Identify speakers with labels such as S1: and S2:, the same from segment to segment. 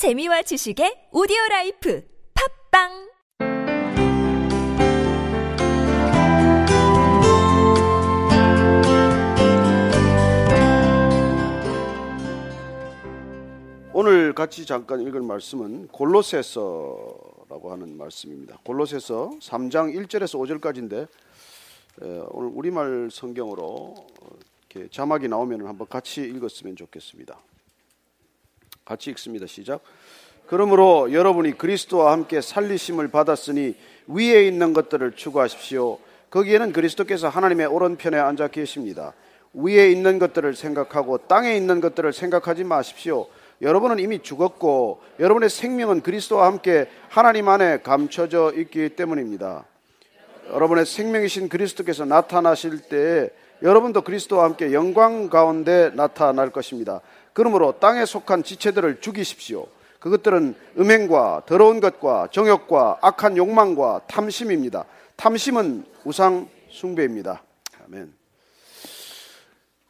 S1: 재미와 지식의 오디오 life 팟빵
S2: 오늘 같이 잠깐 읽을 말씀은 골로새서라고 하는 말씀입니다. 골로새서 3장 1절에서 5절까지인데 오늘 우리말 성경으로 자막이 나오면 한번 같이 읽었으면 좋겠습니다. 같이 읽습니다. 시작. 그러므로 여러분이 그리스도와 함께 살리심을 받았으니 위에 있는 것들을 추구하십시오. 거기에는 그리스도께서 하나님의 오른편에 앉아 계십니다. 위에 있는 것들을 생각하고 땅에 있는 것들을 생각하지 마십시오. 여러분은 이미 죽었고 여러분의 생명은 그리스도와 함께 하나님 안에 감춰져 있기 때문입니다. 여러분의 생명이신 그리스도께서 나타나실 때에 여러분도 그리스도와 함께 영광 가운데 나타날 것입니다. 그러므로 땅에 속한 지체들을 죽이십시오. 그것들은 음행과 더러운 것과 정욕과 악한 욕망과 탐심입니다. 탐심은 우상 숭배입니다. 아멘.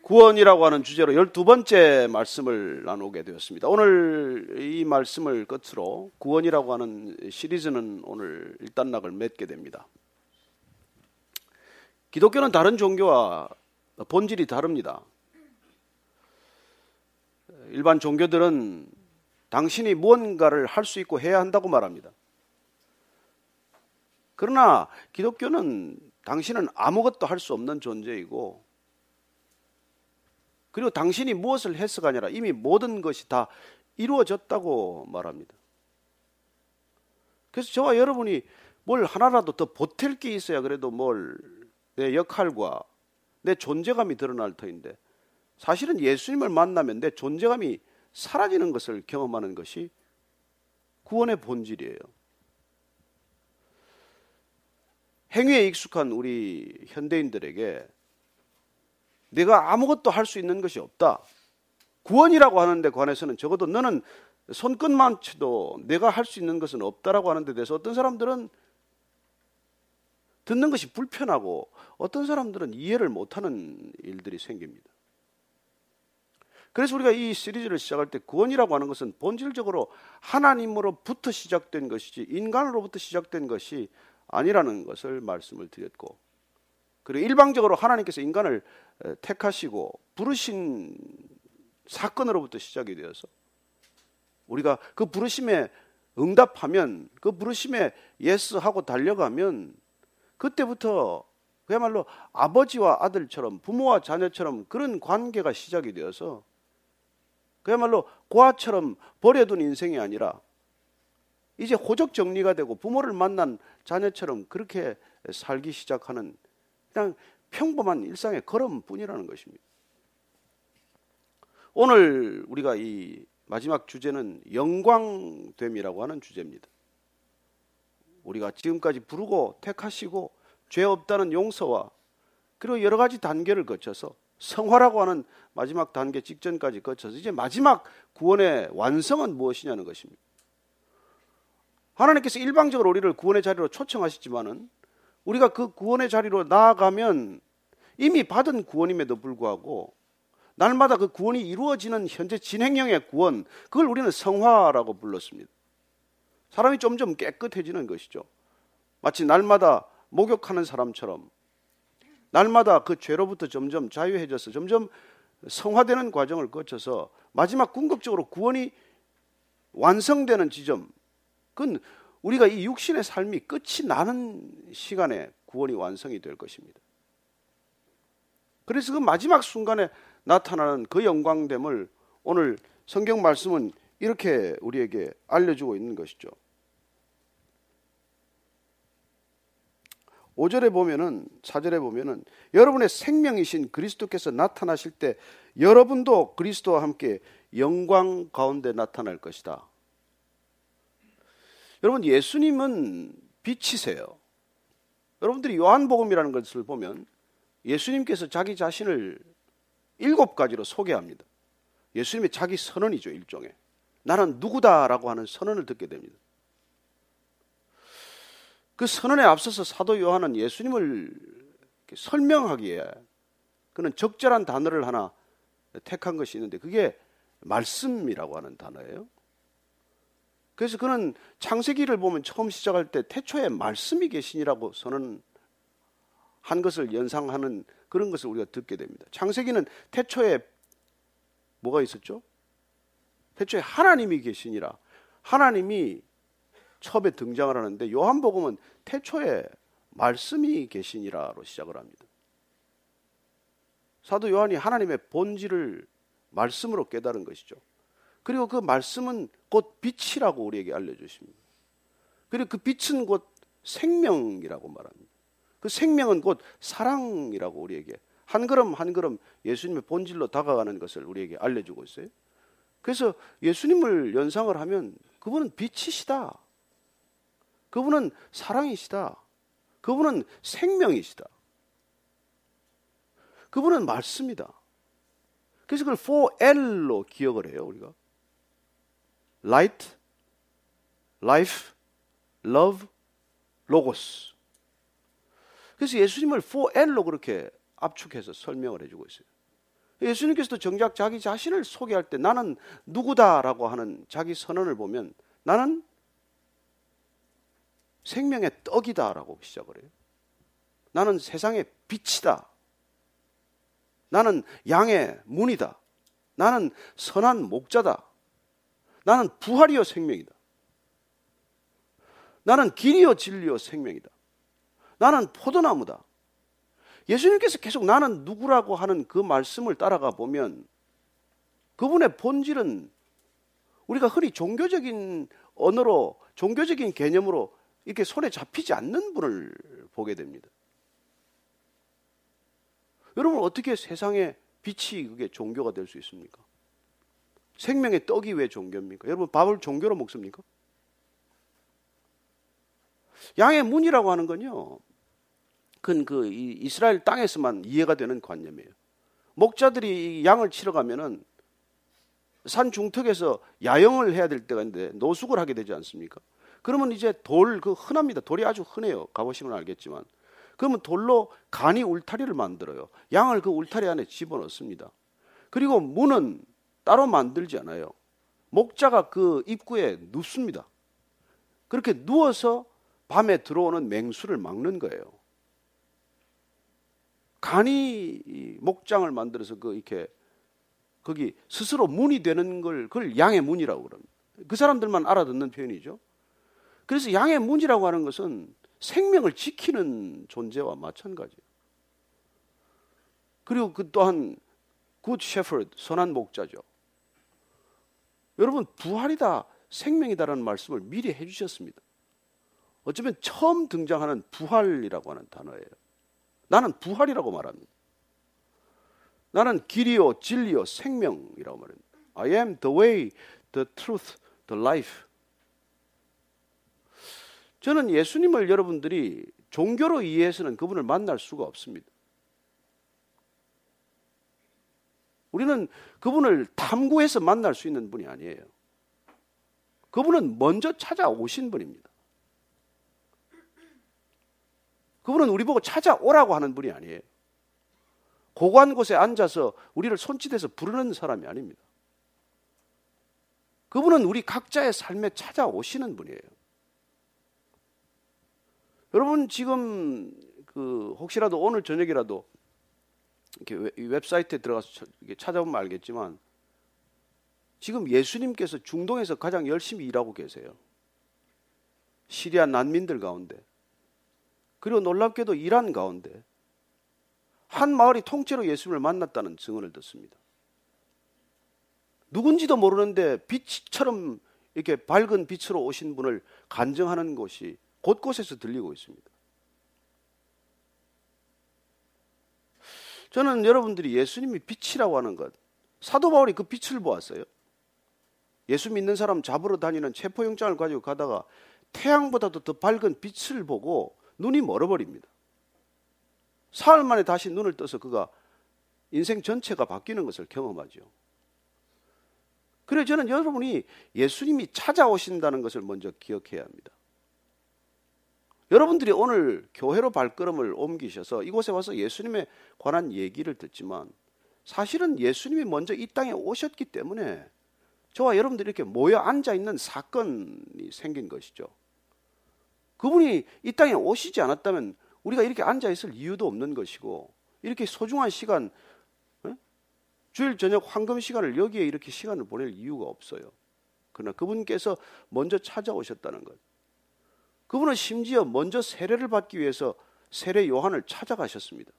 S2: 구원이라고 하는 주제로 열두 번째 말씀을 나누게 되었습니다. 오늘 이 말씀을 끝으로 구원이라고 하는 시리즈는 오늘 일단락을 맺게 됩니다. 기독교는 다른 종교와 본질이 다릅니다. 일반 종교들은 당신이 무언가를 할 수 있고 해야 한다고 말합니다. 그러나 기독교는 당신은 아무것도 할 수 없는 존재이고 그리고 당신이 무엇을 해서가 아니라 이미 모든 것이 다 이루어졌다고 말합니다. 그래서 저와 여러분이 뭘 하나라도 더 보탤 게 있어야 그래도 뭘 내 역할과 내 존재감이 드러날 터인데 사실은 예수님을 만나면 내 존재감이 사라지는 것을 경험하는 것이 구원의 본질이에요. 행위에 익숙한 우리 현대인들에게 내가 아무것도 할 수 있는 것이 없다. 구원이라고 하는 데 관해서는 적어도 너는 손끝만 쳐도 내가 할 수 있는 것은 없다라고 하는 데 대해서 어떤 사람들은 듣는 것이 불편하고 어떤 사람들은 이해를 못하는 일들이 생깁니다. 그래서 우리가 이 시리즈를 시작할 때 구원이라고 하는 것은 본질적으로 하나님으로부터 시작된 것이지 인간으로부터 시작된 것이 아니라는 것을 말씀을 드렸고 그리고 일방적으로 하나님께서 인간을 택하시고 부르신 사건으로부터 시작이 되어서 우리가 그 부르심에 응답하면 그 부르심에 yes 하고 달려가면 그때부터 그야말로 아버지와 아들처럼 부모와 자녀처럼 그런 관계가 시작이 되어서 그야말로 고아처럼 버려둔 인생이 아니라 이제 호적 정리가 되고 부모를 만난 자녀처럼 그렇게 살기 시작하는 그냥 평범한 일상의 걸음뿐이라는 것입니다. 오늘 우리가 이 마지막 주제는 영광됨이라고 하는 주제입니다. 우리가 지금까지 부르고 택하시고 죄 없다는 용서와 그리고 여러 가지 단계를 거쳐서 성화라고 하는 마지막 단계 직전까지 거쳐서 이제 마지막 구원의 완성은 무엇이냐는 것입니다. 하나님께서 일방적으로 우리를 구원의 자리로 초청하시지만은 우리가 그 구원의 자리로 나아가면 이미 받은 구원임에도 불구하고 날마다 그 구원이 이루어지는 현재 진행형의 구원, 그걸 우리는 성화라고 불렀습니다. 사람이 점점 깨끗해지는 것이죠. 마치 날마다 목욕하는 사람처럼 날마다 그 죄로부터 점점 자유해져서 점점 성화되는 과정을 거쳐서 마지막 궁극적으로 구원이 완성되는 지점, 그건 우리가 이 육신의 삶이 끝이 나는 시간에 구원이 완성이 될 것입니다. 그래서 그 마지막 순간에 나타나는 그 영광됨을 오늘 성경 말씀은 이렇게 우리에게 알려주고 있는 것이죠. 5절에 보면은 4절에 보면은 여러분의 생명이신 그리스도께서 나타나실 때 여러분도 그리스도와 함께 영광 가운데 나타날 것이다. 여러분 예수님은 빛이세요. 여러분들이 요한복음이라는 것을 보면 예수님께서 자기 자신을 일곱 가지로 소개합니다. 예수님의 자기 선언이죠, 일종의. 나는 누구다라고 하는 선언을 듣게 됩니다. 그 선언에 앞서서 사도 요한은 예수님을 설명하기에 그는 적절한 단어를 하나 택한 것이 있는데 그게 말씀이라고 하는 단어예요. 그래서 그는 창세기를 보면 처음 시작할 때 태초에 말씀이 계시니라고 선언한 것을 연상하는 그런 것을 우리가 듣게 됩니다. 창세기는 태초에 뭐가 있었죠? 태초에 하나님이 계시니라. 하나님이 처음에 등장을 하는데 요한복음은 태초에 말씀이 계시니라로 시작을 합니다. 사도 요한이 하나님의 본질을 말씀으로 깨달은 것이죠. 그리고 그 말씀은 곧 빛이라고 우리에게 알려주십니다. 그리고 그 빛은 곧 생명이라고 말합니다. 그 생명은 곧 사랑이라고 우리에게 한 걸음 한 걸음 예수님의 본질로 다가가는 것을 우리에게 알려주고 있어요. 그래서 예수님을 연상을 하면 그분은 빛이시다. 그분은 사랑이시다. 그분은 생명이시다. 그분은 말씀이다. 그래서 그걸 4L로 기억을 해요, 우리가. Light, Life, Love, Logos. 그래서 예수님을 4L로 그렇게 압축해서 설명을 해주고 있어요. 예수님께서도 정작 자기 자신을 소개할 때 나는 누구다라고 하는 자기 선언을 보면 나는 생명의 떡이다라고 시작을 해요. 나는 세상의 빛이다. 나는 양의 문이다. 나는 선한 목자다. 나는 부활이요 생명이다. 나는 길이요 진리요 생명이다. 나는 포도나무다. 예수님께서 계속 나는 누구라고 하는 그 말씀을 따라가 보면 그분의 본질은 우리가 흔히 종교적인 언어로 종교적인 개념으로 이렇게 손에 잡히지 않는 분을 보게 됩니다. 여러분 어떻게 세상에 빛이 그게 종교가 될 수 있습니까? 생명의 떡이 왜 종교입니까? 여러분 밥을 종교로 먹습니까? 양의 문이라고 하는 건요. 그건 그 이스라엘 땅에서만 이해가 되는 관념이에요. 목자들이 양을 치러 가면은 산 중턱에서 야영을 해야 될 때가 있는데 노숙을 하게 되지 않습니까? 그러면 이제 돌 그 흔합니다. 돌이 아주 흔해요. 가보시면 알겠지만. 그러면 돌로 간이 울타리를 만들어요. 양을 그 울타리 안에 집어넣습니다. 그리고 문은 따로 만들지 않아요. 목자가 그 입구에 눕습니다. 그렇게 누워서 밤에 들어오는 맹수를 막는 거예요. 간이 목장을 만들어서 그 이렇게 거기 스스로 문이 되는 걸 그걸 양의 문이라고 그럽니다. 그 사람들만 알아듣는 표현이죠. 그래서 양의 문이라고 하는 것은 생명을 지키는 존재와 마찬가지예요. 그리고 그 또한 good shepherd 선한 목자죠. 여러분 부활이다 생명이다라는 말씀을 미리 해 주셨습니다. 어쩌면 처음 등장하는 부활이라고 하는 단어예요. 나는 부활이라고 말합니다. 나는 길이요 진리요 생명이라고 말합니다. I am the way, the truth, the life. 저는 예수님을 여러분들이 종교로 이해해서는 그분을 만날 수가 없습니다. 우리는 그분을 탐구해서 만날 수 있는 분이 아니에요. 그분은 먼저 찾아오신 분입니다. 그분은 우리 보고 찾아오라고 하는 분이 아니에요. 고고한 곳에 앉아서 우리를 손짓해서 부르는 사람이 아닙니다. 그분은 우리 각자의 삶에 찾아오시는 분이에요. 여러분 지금 그 혹시라도 오늘 저녁이라도 이렇게 웹사이트에 들어가서 찾아보면 알겠지만 지금 예수님께서 중동에서 가장 열심히 일하고 계세요. 시리아 난민들 가운데 그리고 놀랍게도 이란 가운데 한 마을이 통째로 예수님을 만났다는 증언을 듣습니다. 누군지도 모르는데 빛처럼 이렇게 밝은 빛으로 오신 분을 간증하는 것이 곳곳에서 들리고 있습니다. 저는 여러분들이 예수님이 빛이라고 하는 것, 사도 바울이 그 빛을 보았어요. 예수 믿는 사람 잡으러 다니는 체포영장을 가지고 가다가 태양보다도 더 밝은 빛을 보고 눈이 멀어버립니다. 사흘 만에 다시 눈을 떠서 그가 인생 전체가 바뀌는 것을 경험하죠. 그래 저는 여러분이 예수님이 찾아오신다는 것을 먼저 기억해야 합니다. 여러분들이 오늘 교회로 발걸음을 옮기셔서 이곳에 와서 예수님에 관한 얘기를 듣지만 사실은 예수님이 먼저 이 땅에 오셨기 때문에 저와 여러분들이 이렇게 모여 앉아 있는 사건이 생긴 것이죠. 그분이 이 땅에 오시지 않았다면 우리가 이렇게 앉아 있을 이유도 없는 것이고 이렇게 소중한 시간 어? 주일 저녁 황금 시간을 여기에 이렇게 시간을 보낼 이유가 없어요. 그러나 그분께서 먼저 찾아오셨다는 것. 그분은 심지어 먼저 세례를 받기 위해서 세례 요한을 찾아가셨습니다.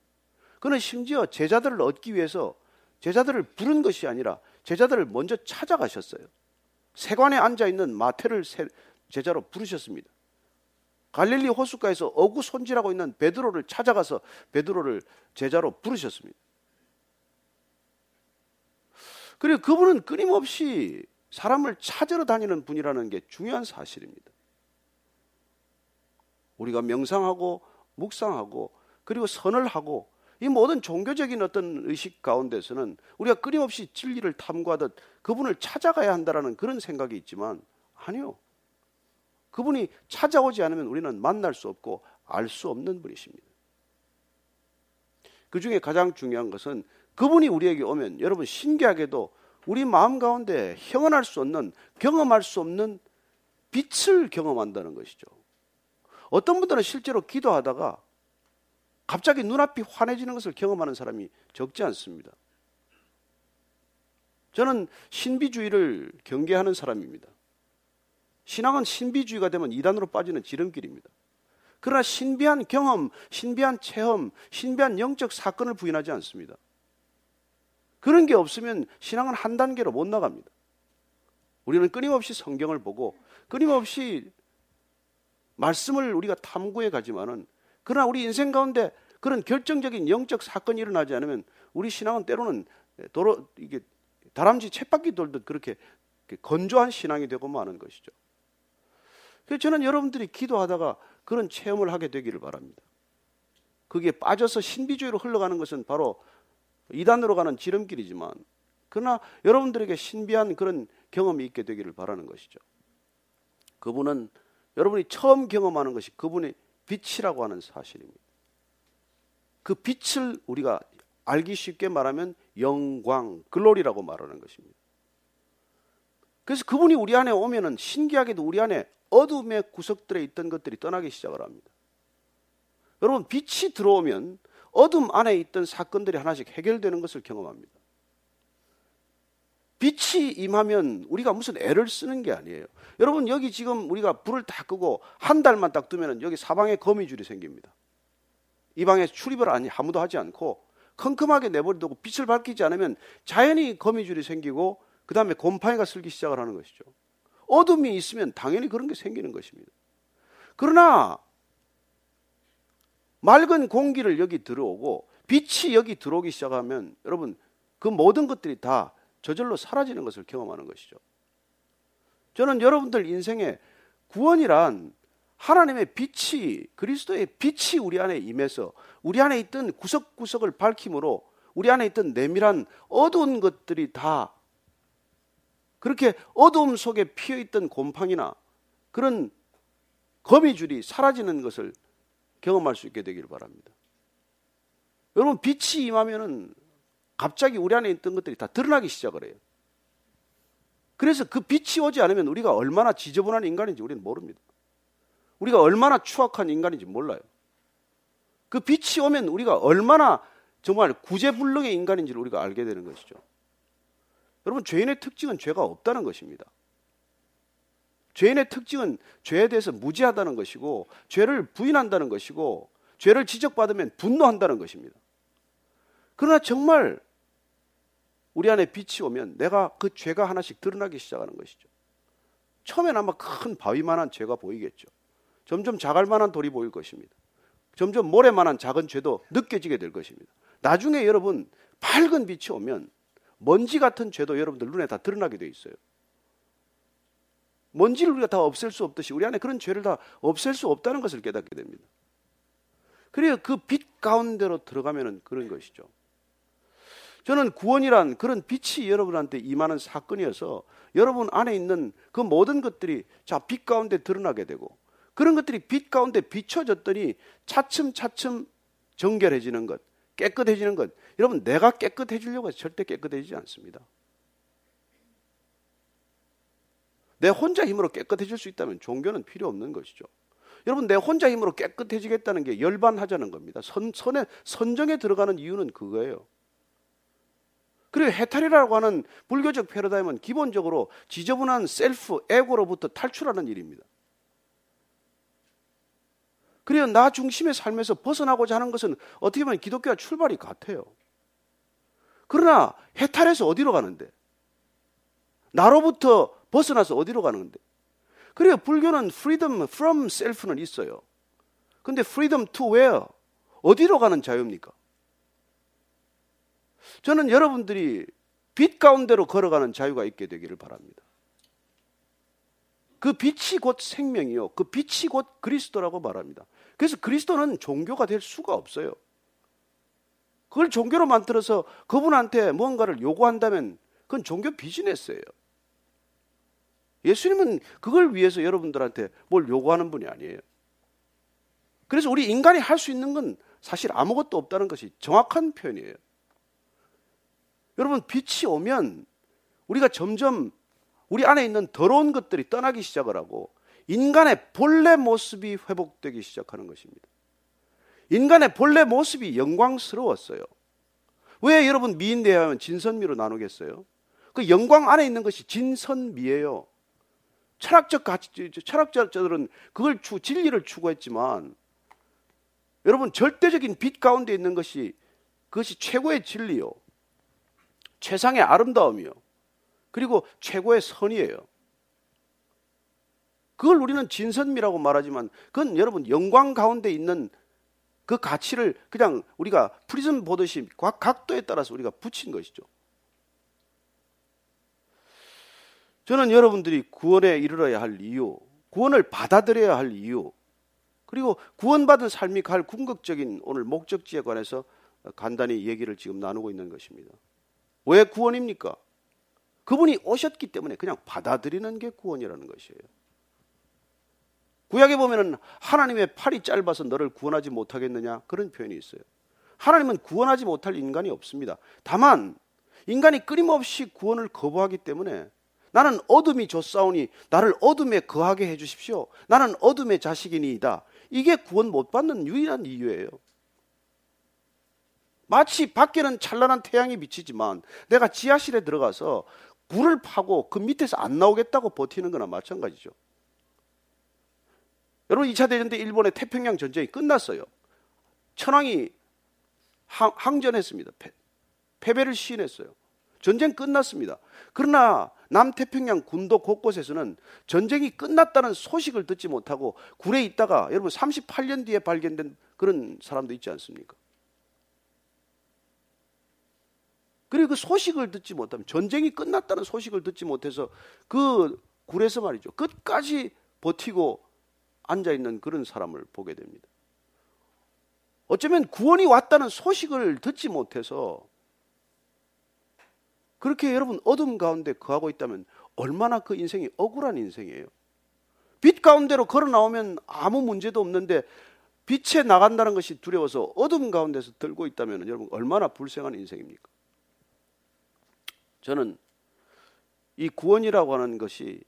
S2: 그는 심지어 제자들을 얻기 위해서 제자들을 부른 것이 아니라 제자들을 먼저 찾아가셨어요. 세관에 앉아 있는 마태를 제자로 부르셨습니다. 갈릴리 호숫가에서 어구 손질하고 있는 베드로를 찾아가서 베드로를 제자로 부르셨습니다. 그리고 그분은 끊임없이 사람을 찾으러 다니는 분이라는 게 중요한 사실입니다. 우리가 명상하고 묵상하고 그리고 선을 하고 이 모든 종교적인 어떤 의식 가운데서는 우리가 끊임없이 진리를 탐구하듯 그분을 찾아가야 한다라는 그런 생각이 있지만 아니요. 그분이 찾아오지 않으면 우리는 만날 수 없고 알 수 없는 분이십니다. 그 중에 가장 중요한 것은 그분이 우리에게 오면 여러분 신기하게도 우리 마음 가운데 형언할 수 없는 경험할 수 없는 빛을 경험한다는 것이죠. 어떤 분들은 실제로 기도하다가 갑자기 눈앞이 환해지는 것을 경험하는 사람이 적지 않습니다. 저는 신비주의를 경계하는 사람입니다. 신앙은 신비주의가 되면 이단으로 빠지는 지름길입니다. 그러나 신비한 경험, 신비한 체험, 신비한 영적 사건을 부인하지 않습니다. 그런 게 없으면 신앙은 한 단계로 못 나갑니다. 우리는 끊임없이 성경을 보고 끊임없이 말씀을 우리가 탐구해 가지만은 그러나 우리 인생 가운데 그런 결정적인 영적 사건이 일어나지 않으면 우리 신앙은 때로는 도로 이게 다람쥐 쳇바퀴 돌듯 그렇게 건조한 신앙이 되고 마는 것이죠. 그래서 저는 여러분들이 기도하다가 그런 체험을 하게 되기를 바랍니다. 그게 빠져서 신비주의로 흘러가는 것은 바로 이단으로 가는 지름길이지만 그러나 여러분들에게 신비한 그런 경험이 있게 되기를 바라는 것이죠. 그분은 여러분이 처음 경험하는 것이 그분의 빛이라고 하는 사실입니다. 그 빛을 우리가 알기 쉽게 말하면 영광, 글로리라고 말하는 것입니다. 그래서 그분이 우리 안에 오면은 신기하게도 우리 안에 어둠의 구석들에 있던 것들이 떠나기 시작을 합니다. 여러분, 빛이 들어오면 어둠 안에 있던 사건들이 하나씩 해결되는 것을 경험합니다. 빛이 임하면 우리가 무슨 애를 쓰는 게 아니에요. 여러분, 여기 지금 우리가 불을 다 끄고 한 달만 딱 두면 여기 사방에 거미줄이 생깁니다. 이 방에 출입을 아무도 하지 않고 컴컴하게 내버려두고 빛을 밝히지 않으면 자연히 거미줄이 생기고 그 다음에 곰팡이가 슬기 시작을 하는 것이죠. 어둠이 있으면 당연히 그런 게 생기는 것입니다. 그러나 맑은 공기를 여기 들어오고 빛이 여기 들어오기 시작하면 여러분 그 모든 것들이 다 저절로 사라지는 것을 경험하는 것이죠. 저는 여러분들 인생에 구원이란 하나님의 빛이 그리스도의 빛이 우리 안에 임해서 우리 안에 있던 구석구석을 밝힘으로 우리 안에 있던 내밀한 어두운 것들이 다 그렇게 어두움 속에 피어 있던 곰팡이나 그런 거미줄이 사라지는 것을 경험할 수 있게 되기를 바랍니다. 여러분 빛이 임하면은 갑자기 우리 안에 있던 것들이 다 드러나기 시작을 해요. 그래서 그 빛이 오지 않으면 우리가 얼마나 지저분한 인간인지 우리는 모릅니다. 우리가 얼마나 추악한 인간인지 몰라요. 그 빛이 오면 우리가 얼마나 정말 구제불능의 인간인지를 우리가 알게 되는 것이죠. 여러분, 죄인의 특징은 죄가 없다는 것입니다. 죄인의 특징은 죄에 대해서 무지하다는 것이고, 죄를 부인한다는 것이고, 죄를 지적받으면 분노한다는 것입니다. 그러나 정말 우리 안에 빛이 오면 내가 그 죄가 하나씩 드러나기 시작하는 것이죠. 처음엔 아마 큰 바위만한 죄가 보이겠죠. 점점 작을 만한 돌이 보일 것입니다. 점점 모래만한 작은 죄도 느껴지게 될 것입니다. 나중에 여러분 밝은 빛이 오면 먼지 같은 죄도 여러분들 눈에 다 드러나게 돼 있어요. 먼지를 우리가 다 없앨 수 없듯이 우리 안에 그런 죄를 다 없앨 수 없다는 것을 깨닫게 됩니다. 그래요. 그 빛 가운데로 들어가면은 그런 것이죠. 저는 구원이란 그런 빛이 여러분한테 임하는 사건이어서 여러분 안에 있는 그 모든 것들이 자, 빛 가운데 드러나게 되고 그런 것들이 빛 가운데 비춰졌더니 차츰차츰 정결해지는 것, 깨끗해지는 것. 여러분, 내가 깨끗해지려고 해서 절대 깨끗해지지 않습니다. 내 혼자 힘으로 깨끗해질 수 있다면 종교는 필요 없는 것이죠. 여러분 내 혼자 힘으로 깨끗해지겠다는 게 열반하자는 겁니다. 선, 선에 선정에 들어가는 이유는 그거예요. 그리고 해탈이라고 하는 불교적 패러다임은 기본적으로 지저분한 셀프 에고로부터 탈출하는 일입니다. 그래요. 나 중심의 삶에서 벗어나고자 하는 것은 어떻게 보면 기독교와 출발이 같아요. 그러나 해탈해서 어디로 가는데? 나로부터 벗어나서 어디로 가는데? 그래요. 불교는 freedom from self는 있어요. 근데 freedom to where? 어디로 가는 자유입니까? 저는 여러분들이 빛 가운데로 걸어가는 자유가 있게 되기를 바랍니다. 그 빛이 곧 생명이요. 그 빛이 곧 그리스도라고 말합니다. 그래서 그리스도는 종교가 될 수가 없어요. 그걸 종교로 만들어서 그분한테 뭔가를 요구한다면 그건 종교 비즈니스예요. 예수님은 그걸 위해서 여러분들한테 뭘 요구하는 분이 아니에요. 그래서 우리 인간이 할 수 있는 건 사실 아무것도 없다는 것이 정확한 표현이에요. 여러분, 빛이 오면 우리가 점점 우리 안에 있는 더러운 것들이 떠나기 시작을 하고 인간의 본래 모습이 회복되기 시작하는 것입니다. 인간의 본래 모습이 영광스러웠어요. 왜 여러분 미인 대하면 진선미로 나누겠어요? 그 영광 안에 있는 것이 진선미예요. 철학적 가치, 철학자들은 그걸 추, 진리를 추구했지만 여러분 절대적인 빛 가운데 있는 것이 그것이 최고의 진리요. 최상의 아름다움이요. 그리고 최고의 선이에요. 그걸 우리는 진선미라고 말하지만 그건 여러분 영광 가운데 있는 그 가치를 그냥 우리가 프리즘 보듯이 각 각도에 따라서 우리가 붙인 것이죠. 저는 여러분들이 구원에 이르러야 할 이유, 구원을 받아들여야 할 이유, 그리고 구원받은 삶이 갈 궁극적인 오늘 목적지에 관해서 간단히 얘기를 지금 나누고 있는 것입니다. 왜 구원입니까? 그분이 오셨기 때문에 그냥 받아들이는 게 구원이라는 것이에요. 구약에 보면은 하나님의 팔이 짧아서 너를 구원하지 못하겠느냐 그런 표현이 있어요. 하나님은 구원하지 못할 인간이 없습니다. 다만 인간이 끊임없이 구원을 거부하기 때문에 나는 어둠이 줬사오니 나를 어둠에 거하게 해 주십시오. 나는 어둠의 자식이니이다. 이게 구원 못 받는 유일한 이유예요. 마치 밖에는 찬란한 태양이 비치지만 내가 지하실에 들어가서 불을 파고 그 밑에서 안 나오겠다고 버티는 거나 마찬가지죠. 여러분 2차 대전 때 일본의 태평양 전쟁이 끝났어요. 천황이 항, 전했습니다 패, 패배를 시인했어요. 전쟁 끝났습니다. 그러나 남태평양 군도 곳곳에서는 전쟁이 끝났다는 소식을 듣지 못하고 굴에 있다가 여러분 38년 뒤에 발견된 그런 사람도 있지 않습니까? 그리고 그 소식을 듣지 못하면 전쟁이 끝났다는 소식을 듣지 못해서 그 굴에서 말이죠. 끝까지 버티고 앉아 있는 그런 사람을 보게 됩니다. 어쩌면 구원이 왔다는 소식을 듣지 못해서 그렇게 여러분 어둠 가운데 거하고 있다면 얼마나 그 인생이 억울한 인생이에요. 빛 가운데로 걸어 나오면 아무 문제도 없는데 빛에 나간다는 것이 두려워서 어둠 가운데서 들고 있다면 여러분 얼마나 불쌍한 인생입니까? 저는 이 구원이라고 하는 것이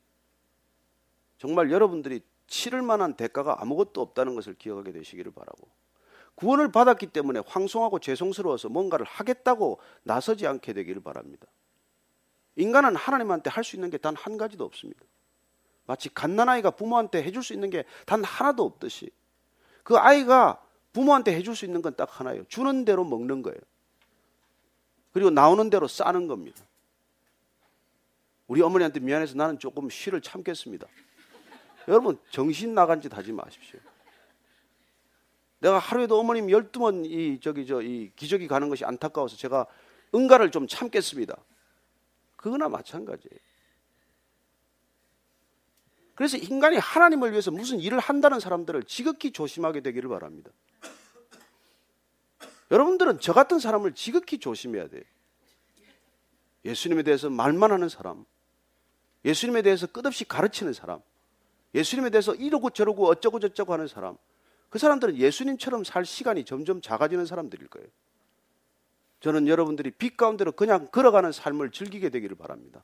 S2: 정말 여러분들이 치를 만한 대가가 아무것도 없다는 것을 기억하게 되시기를 바라고 구원을 받았기 때문에 황송하고 죄송스러워서 뭔가를 하겠다고 나서지 않게 되기를 바랍니다. 인간은 하나님한테 할 수 있는 게 단 한 가지도 없습니다. 마치 갓난아이가 부모한테 해줄 수 있는 게 단 하나도 없듯이 그 아이가 부모한테 해줄 수 있는 건 딱 하나예요. 주는 대로 먹는 거예요. 그리고 나오는 대로 싸는 겁니다. 우리 어머니한테 미안해서 나는 조금 쉬를 참겠습니다. 여러분, 정신 나간 짓 하지 마십시오. 내가 하루에도 어머님 12번 이, 저기, 저, 이 기저귀 가는 것이 안타까워서 제가 응가를 좀 참겠습니다. 그거나 마찬가지예요. 그래서 인간이 하나님을 위해서 무슨 일을 한다는 사람들을 지극히 조심하게 되기를 바랍니다. 여러분들은 저 같은 사람을 지극히 조심해야 돼요. 예수님에 대해서 말만 하는 사람, 예수님에 대해서 끝없이 가르치는 사람, 예수님에 대해서 이러고 저러고 어쩌고 저쩌고 하는 사람, 그 사람들은 예수님처럼 살 시간이 점점 작아지는 사람들일 거예요. 저는 여러분들이 빛 가운데로 그냥 걸어가는 삶을 즐기게 되기를 바랍니다.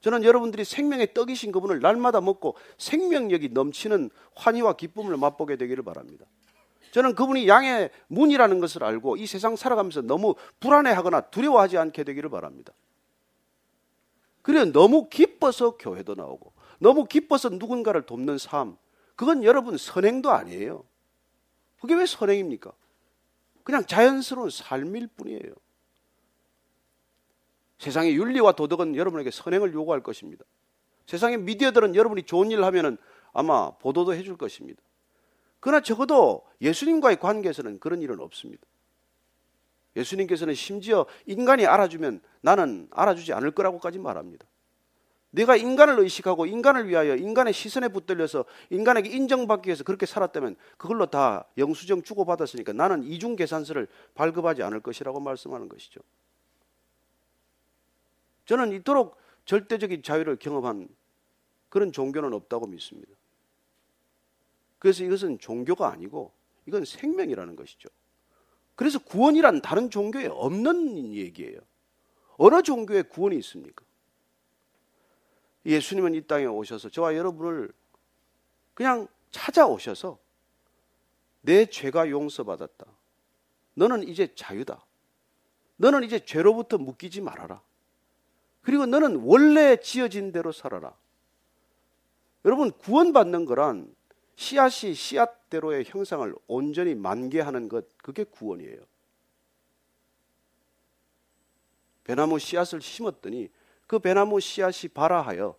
S2: 저는 여러분들이 생명의 떡이신 그분을 날마다 먹고 생명력이 넘치는 환희와 기쁨을 맛보게 되기를 바랍니다. 저는 그분이 양의 문이라는 것을 알고 이 세상 살아가면서 너무 불안해하거나 두려워하지 않게 되기를 바랍니다. 그래 너무 기뻐서 교회도 나오고 너무 기뻐서 누군가를 돕는 삶 그건 여러분 선행도 아니에요. 그게 왜 선행입니까? 그냥 자연스러운 삶일 뿐이에요. 세상의 윤리와 도덕은 여러분에게 선행을 요구할 것입니다. 세상의 미디어들은 여러분이 좋은 일을 하면은 아마 보도도 해줄 것입니다. 그러나 적어도 예수님과의 관계에서는 그런 일은 없습니다. 예수님께서는 심지어 인간이 알아주면 나는 알아주지 않을 거라고까지 말합니다. 내가 인간을 의식하고 인간을 위하여 인간의 시선에 붙들려서 인간에게 인정받기 위해서 그렇게 살았다면 그걸로 다 영수증 주고받았으니까 나는 이중 계산서를 발급하지 않을 것이라고 말씀하는 것이죠. 저는 이토록 절대적인 자유를 경험한 그런 종교는 없다고 믿습니다. 그래서 이것은 종교가 아니고 이건 생명이라는 것이죠. 그래서 구원이란 다른 종교에 없는 얘기예요. 어느 종교에 구원이 있습니까? 예수님은 이 땅에 오셔서 저와 여러분을 그냥 찾아오셔서 내 죄가 용서받았다. 너는 이제 자유다. 너는 이제 죄로부터 묶이지 말아라. 그리고 너는 원래 지어진 대로 살아라. 여러분, 구원받는 거란 씨앗이 씨앗대로의 형상을 온전히 만개하는 것, 그게 구원이에요. 배나무 씨앗을 심었더니 그 배나무 씨앗이 발아하여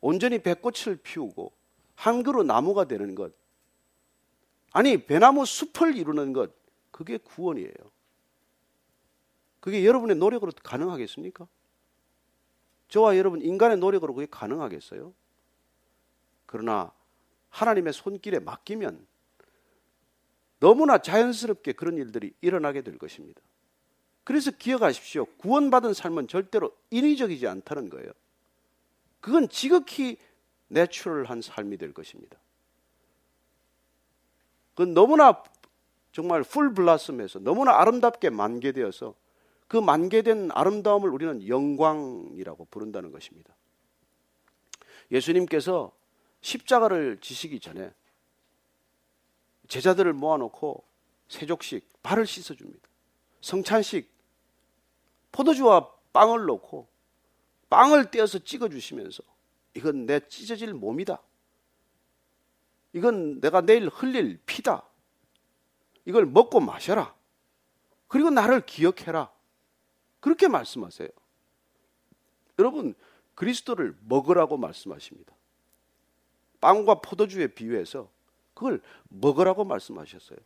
S2: 온전히 배꽃을 피우고 한 그루 나무가 되는 것. 아니, 배나무 숲을 이루는 것, 그게 구원이에요. 그게 여러분의 노력으로 가능하겠습니까? 저와 여러분, 인간의 노력으로 그게 가능하겠어요? 그러나 하나님의 손길에 맡기면 너무나 자연스럽게 그런 일들이 일어나게 될 것입니다. 그래서 기억하십시오. 구원받은 삶은 절대로 인위적이지 않다는 거예요. 그건 지극히 내추럴한 삶이 될 것입니다. 그건 너무나 정말 풀 블라썸에서 너무나 아름답게 만개되어서 그 만개된 아름다움을 우리는 영광이라고 부른다는 것입니다. 예수님께서 십자가를 지시기 전에 제자들을 모아놓고 세족식 발을 씻어줍니다. 성찬식 포도주와 빵을 넣고 빵을 떼어서 찍어주시면서 이건 내 찢어질 몸이다. 이건 내가 내일 흘릴 피다. 이걸 먹고 마셔라. 그리고 나를 기억해라. 그렇게 말씀하세요. 여러분, 그리스도를 먹으라고 말씀하십니다. 빵과 포도주에 비유해서 그걸 먹으라고 말씀하셨어요.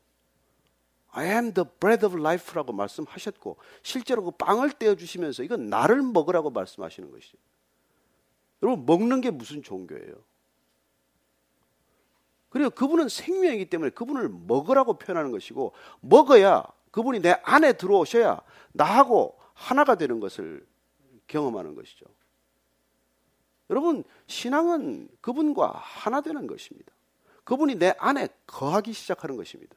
S2: I am the bread of life라고 말씀하셨고 실제로 그 빵을 떼어 주시면서 이건 나를 먹으라고 말씀하시는 것이죠. 여러분 먹는 게 무슨 종교예요? 그리고 그분은 생명이기 때문에 그분을 먹으라고 표현하는 것이고 먹어야 그분이 내 안에 들어오셔야 나하고 하나가 되는 것을 경험하는 것이죠. 여러분, 신앙은 그분과 하나 되는 것입니다. 그분이 내 안에 거하기 시작하는 것입니다.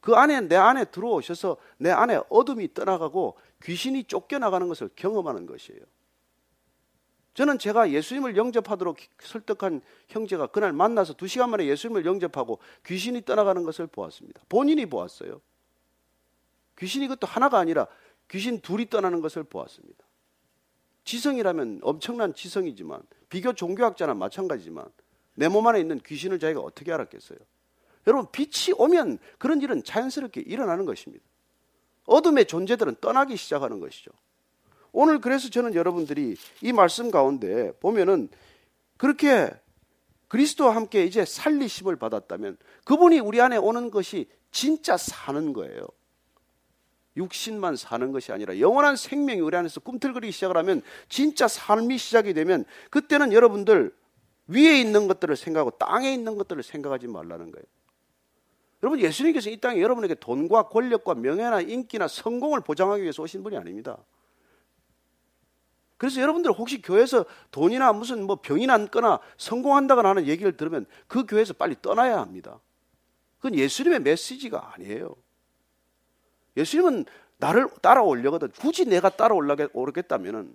S2: 그 안에 내 안에 들어오셔서 내 안에 어둠이 떠나가고 귀신이 쫓겨나가는 것을 경험하는 것이에요. 저는 제가 예수님을 영접하도록 설득한 형제가 그날 만나서 두 시간 만에 예수님을 영접하고 귀신이 떠나가는 것을 보았습니다. 본인이 보았어요. 귀신이 그것도 하나가 아니라 귀신 둘이 떠나는 것을 보았습니다. 지성이라면 엄청난 지성이지만 비교 종교학자나 마찬가지지만 내 몸 안에 있는 귀신을 자기가 어떻게 알았겠어요? 여러분 빛이 오면 그런 일은 자연스럽게 일어나는 것입니다. 어둠의 존재들은 떠나기 시작하는 것이죠. 오늘 그래서 저는 여러분들이 이 말씀 가운데 보면은 그렇게 그리스도와 함께 이제 살리심을 받았다면 그분이 우리 안에 오는 것이 진짜 사는 거예요. 육신만 사는 것이 아니라 영원한 생명이 우리 안에서 꿈틀거리기 시작을 하면 진짜 삶이 시작이 되면 그때는 여러분들 위에 있는 것들을 생각하고 땅에 있는 것들을 생각하지 말라는 거예요. 여러분 예수님께서 이 땅에 여러분에게 돈과 권력과 명예나 인기나 성공을 보장하기 위해서 오신 분이 아닙니다. 그래서 여러분들 혹시 교회에서 돈이나 무슨 뭐 병이 났거나 성공한다거나 하는 얘기를 들으면 그 교회에서 빨리 떠나야 합니다. 그건 예수님의 메시지가 아니에요. 예수님은 나를 따라오려거든 굳이 내가 따라오겠다면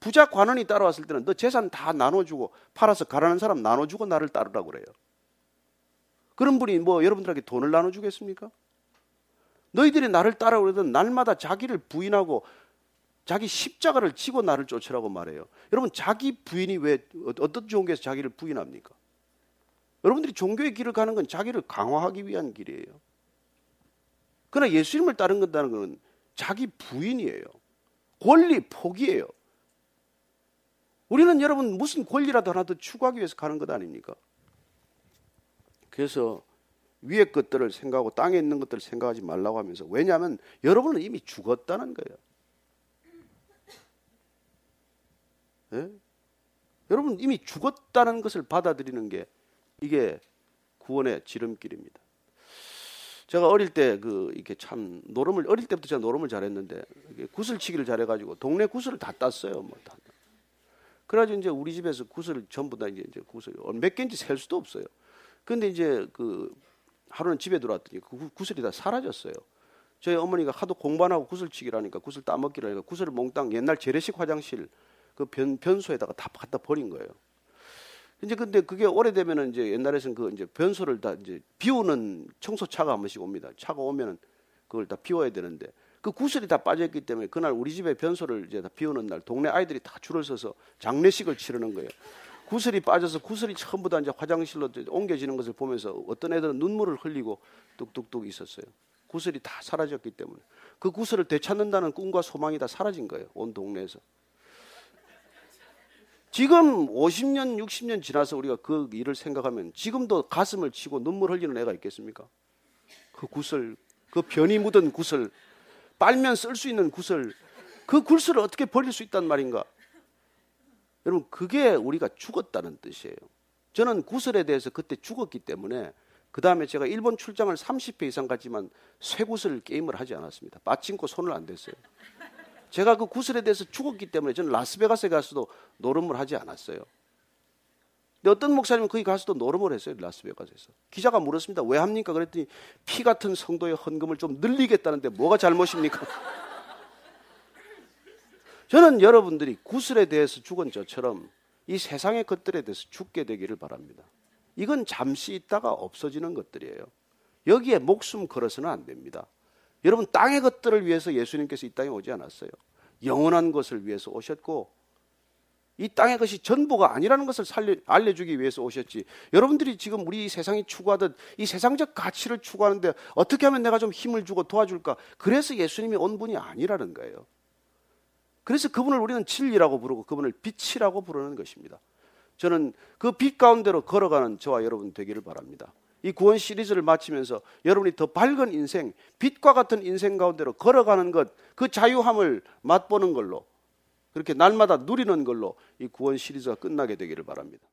S2: 부자 관원이 따라왔을 때는 너 재산 다 나눠주고 팔아서 가라는 사람 나눠주고 나를 따르라고 그래요. 그런 분이 뭐 여러분들에게 돈을 나눠주겠습니까? 너희들이 나를 따라오려던 날마다 자기를 부인하고 자기 십자가를 지고 나를 쫓으라고 말해요. 여러분 자기 부인이 왜 어떤 종교에서 자기를 부인합니까? 여러분들이 종교의 길을 가는 건 자기를 강화하기 위한 길이에요. 그러나 예수님을 따른다는 것은 자기 부인이에요. 권리 포기예요. 우리는 여러분 무슨 권리라도 하나 더 추구하기 위해서 가는 것 아닙니까? 그래서 위의 것들을 생각하고 땅에 있는 것들을 생각하지 말라고 하면서 왜냐하면 여러분은 이미 죽었다는 거예요. 예? 여러분 이미 죽었다는 것을 받아들이는 게 이게 구원의 지름길입니다. 제가 어릴 때 그 이렇게 참 노름을 어릴 때부터 제가 노름을 잘했는데 구슬치기를 잘해가지고 동네 구슬을 다 땄어요. 뭐 다. 그래가지고 이제 우리 집에서 구슬 전부 다 이제 구슬 몇 개인지 셀 수도 없어요. 근데 이제 그 하루는 집에 들어왔더니 그 구슬이 다 사라졌어요. 저희 어머니가 하도 공부하고 구슬치기라니까 구슬 따먹기라니까 구슬을 몽땅 옛날 재래식 화장실 그 변, 변소에다가 다 갖다 버린 거예요. 이제 근데 그게 오래되면은 이제 옛날에는 그 이제 변소를 다 이제 비우는 청소차가 한 번씩 옵니다. 차가 오면은 그걸 다 비워야 되는데 그 구슬이 다 빠졌기 때문에 그날 우리 집에 변소를 이제 다 비우는 날 동네 아이들이 다 줄을 서서 장례식을 치르는 거예요. 구슬이 빠져서 구슬이 전부 다 이제 화장실로 옮겨지는 것을 보면서 어떤 애들은 눈물을 흘리고 뚝뚝뚝 있었어요. 구슬이 다 사라졌기 때문에 그 구슬을 되찾는다는 꿈과 소망이 다 사라진 거예요. 온 동네에서. 지금 50년, 60년 지나서 우리가 그 일을 생각하면 지금도 가슴을 치고 눈물 흘리는 애가 있겠습니까? 그 구슬, 그 변이 묻은 구슬, 빨면 쓸 수 있는 구슬, 그 구슬을 어떻게 버릴 수 있단 말인가? 여러분, 그게 우리가 죽었다는 뜻이에요. 저는 구슬에 대해서 그때 죽었기 때문에 그 다음에 제가 일본 출장을 30회 이상 갔지만 쇠구슬 게임을 하지 않았습니다. 빠친코 손을 안 댔어요. 제가 그 구슬에 대해서 죽었기 때문에 저는 라스베가스에 가서도 노름을 하지 않았어요. 근데 어떤 목사님은 거기 가서도 노름을 했어요. 라스베가스에서. 기자가 물었습니다. 왜 합니까? 그랬더니 피 같은 성도의 헌금을 좀 늘리겠다는데 뭐가 잘못입니까? 저는 여러분들이 구슬에 대해서 죽은 저처럼 이 세상의 것들에 대해서 죽게 되기를 바랍니다. 이건 잠시 있다가 없어지는 것들이에요. 여기에 목숨 걸어서는 안 됩니다. 여러분 땅의 것들을 위해서 예수님께서 이 땅에 오지 않았어요. 영원한 것을 위해서 오셨고 이 땅의 것이 전부가 아니라는 것을 살려, 알려주기 위해서 오셨지. 여러분들이 지금 우리 세상이 추구하듯 이 세상적 가치를 추구하는데 어떻게 하면 내가 좀 힘을 주고 도와줄까? 그래서 예수님이 온 분이 아니라는 거예요. 그래서 그분을 우리는 진리라고 부르고 그분을 빛이라고 부르는 것입니다. 저는 그 빛 가운데로 걸어가는 저와 여러분 되기를 바랍니다. 이 구원 시리즈를 마치면서 여러분이 더 밝은 인생, 빛과 같은 인생 가운데로 걸어가는 것, 그 자유함을 맛보는 걸로, 그렇게 날마다 누리는 걸로 이 구원 시리즈가 끝나게 되기를 바랍니다.